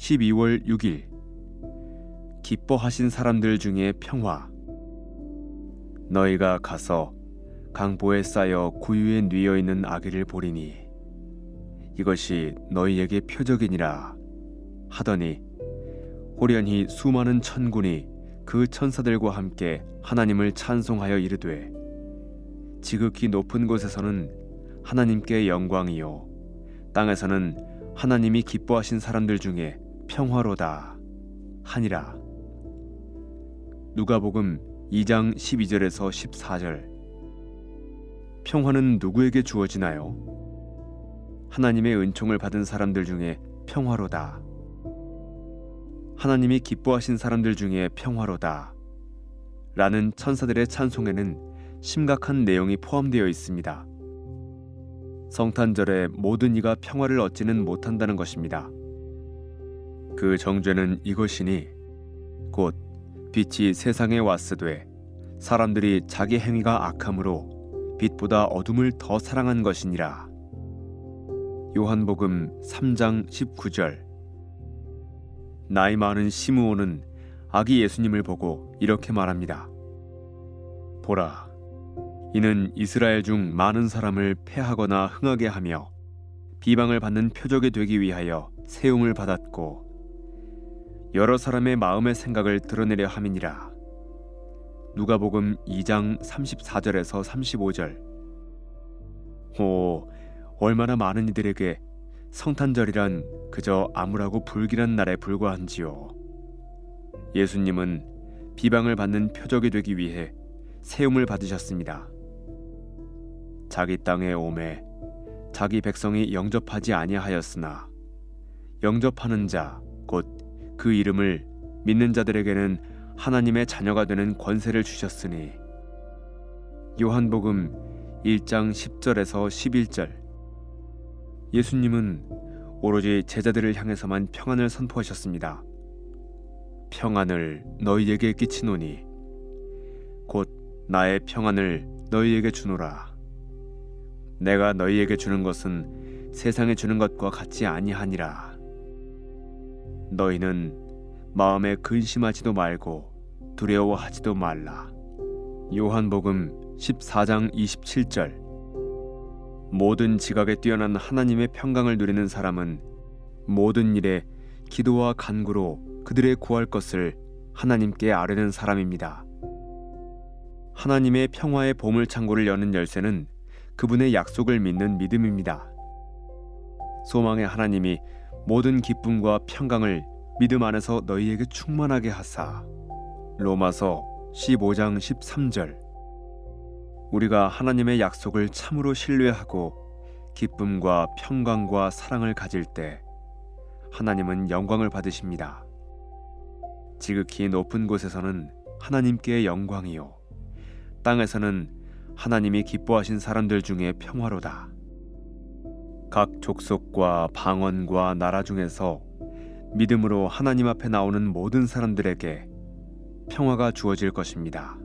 12월 6일. 기뻐하신 사람들 중에 평화. 너희가 가서 강보에 쌓여 구유에 뉘어 있는 아기를 보리니 이것이 너희에게 표적이니라 하더니 호련히 수많은 천군이 그 천사들과 함께 하나님을 찬송하여 이르되 지극히 높은 곳에서는 하나님께 영광이요. 땅에서는 하나님이 기뻐하신 사람들 중에 평화로다 하니라 누가복음 2장 12절에서 14절 평화는 누구에게 주어지나요? 하나님의 은총을 받은 사람들 중에 평화로다. 하나님이 기뻐하신 사람들 중에 평화로다. 라는 천사들의 찬송에는 심각한 내용이 포함되어 있습니다. 성탄절에 모든 이가 평화를 얻지는 못한다는 것입니다. 그 정죄는 이것이니 곧 빛이 세상에 왔으되 사람들이 자기 행위가 악함으로 빛보다 어둠을 더 사랑한 것이니라. 요한복음 3장 19절 나이 많은 시므온은 아기 예수님을 보고 이렇게 말합니다. 보라, 이는 이스라엘 중 많은 사람을 패하거나 흥하게 하며 비방을 받는 표적이 되기 위하여 세움을 받았고 여러 사람의 마음의 생각을 드러내려 함이니라. 누가복음 2장 34절에서 35절. 오, 얼마나 많은 이들에게 성탄절이란 그저 암울하고 불길한 날에 불과한지요. 예수님은 비방을 받는 표적이 되기 위해 세움을 받으셨습니다. 자기 땅에 오매 자기 백성이 영접하지 아니하였으나 영접하는 자 곧 그 이름을 믿는 자들에게는 하나님의 자녀가 되는 권세를 주셨으니 요한복음 1장 10절에서 11절 예수님은 오로지 제자들을 향해서만 평안을 선포하셨습니다. 평안을 너희에게 끼치노니 곧 나의 평안을 너희에게 주노라. 내가 너희에게 주는 것은 세상에 주는 것과 같이 아니하니라. 너희는 마음에 근심하지도 말고 두려워하지도 말라. 요한복음 14장 27절 모든 지각에 뛰어난 하나님의 평강을 누리는 사람은 모든 일에 기도와 간구로 그들의 구할 것을 하나님께 아뢰는 사람입니다. 하나님의 평화의 보물 창고를 여는 열쇠는 그분의 약속을 믿는 믿음입니다. 소망의 하나님이 모든 기쁨과 평강을 믿음 안에서 너희에게 충만하게 하사. 로마서 15장 13절 우리가 하나님의 약속을 참으로 신뢰하고 기쁨과 평강과 사랑을 가질 때 하나님은 영광을 받으십니다. 지극히 높은 곳에서는 하나님께 영광이요 땅에서는 하나님이 기뻐하신 사람들 중에 평화로다. 각 족속과 방언과 나라 중에서 믿음으로 하나님 앞에 나오는 모든 사람들에게 평화가 주어질 것입니다.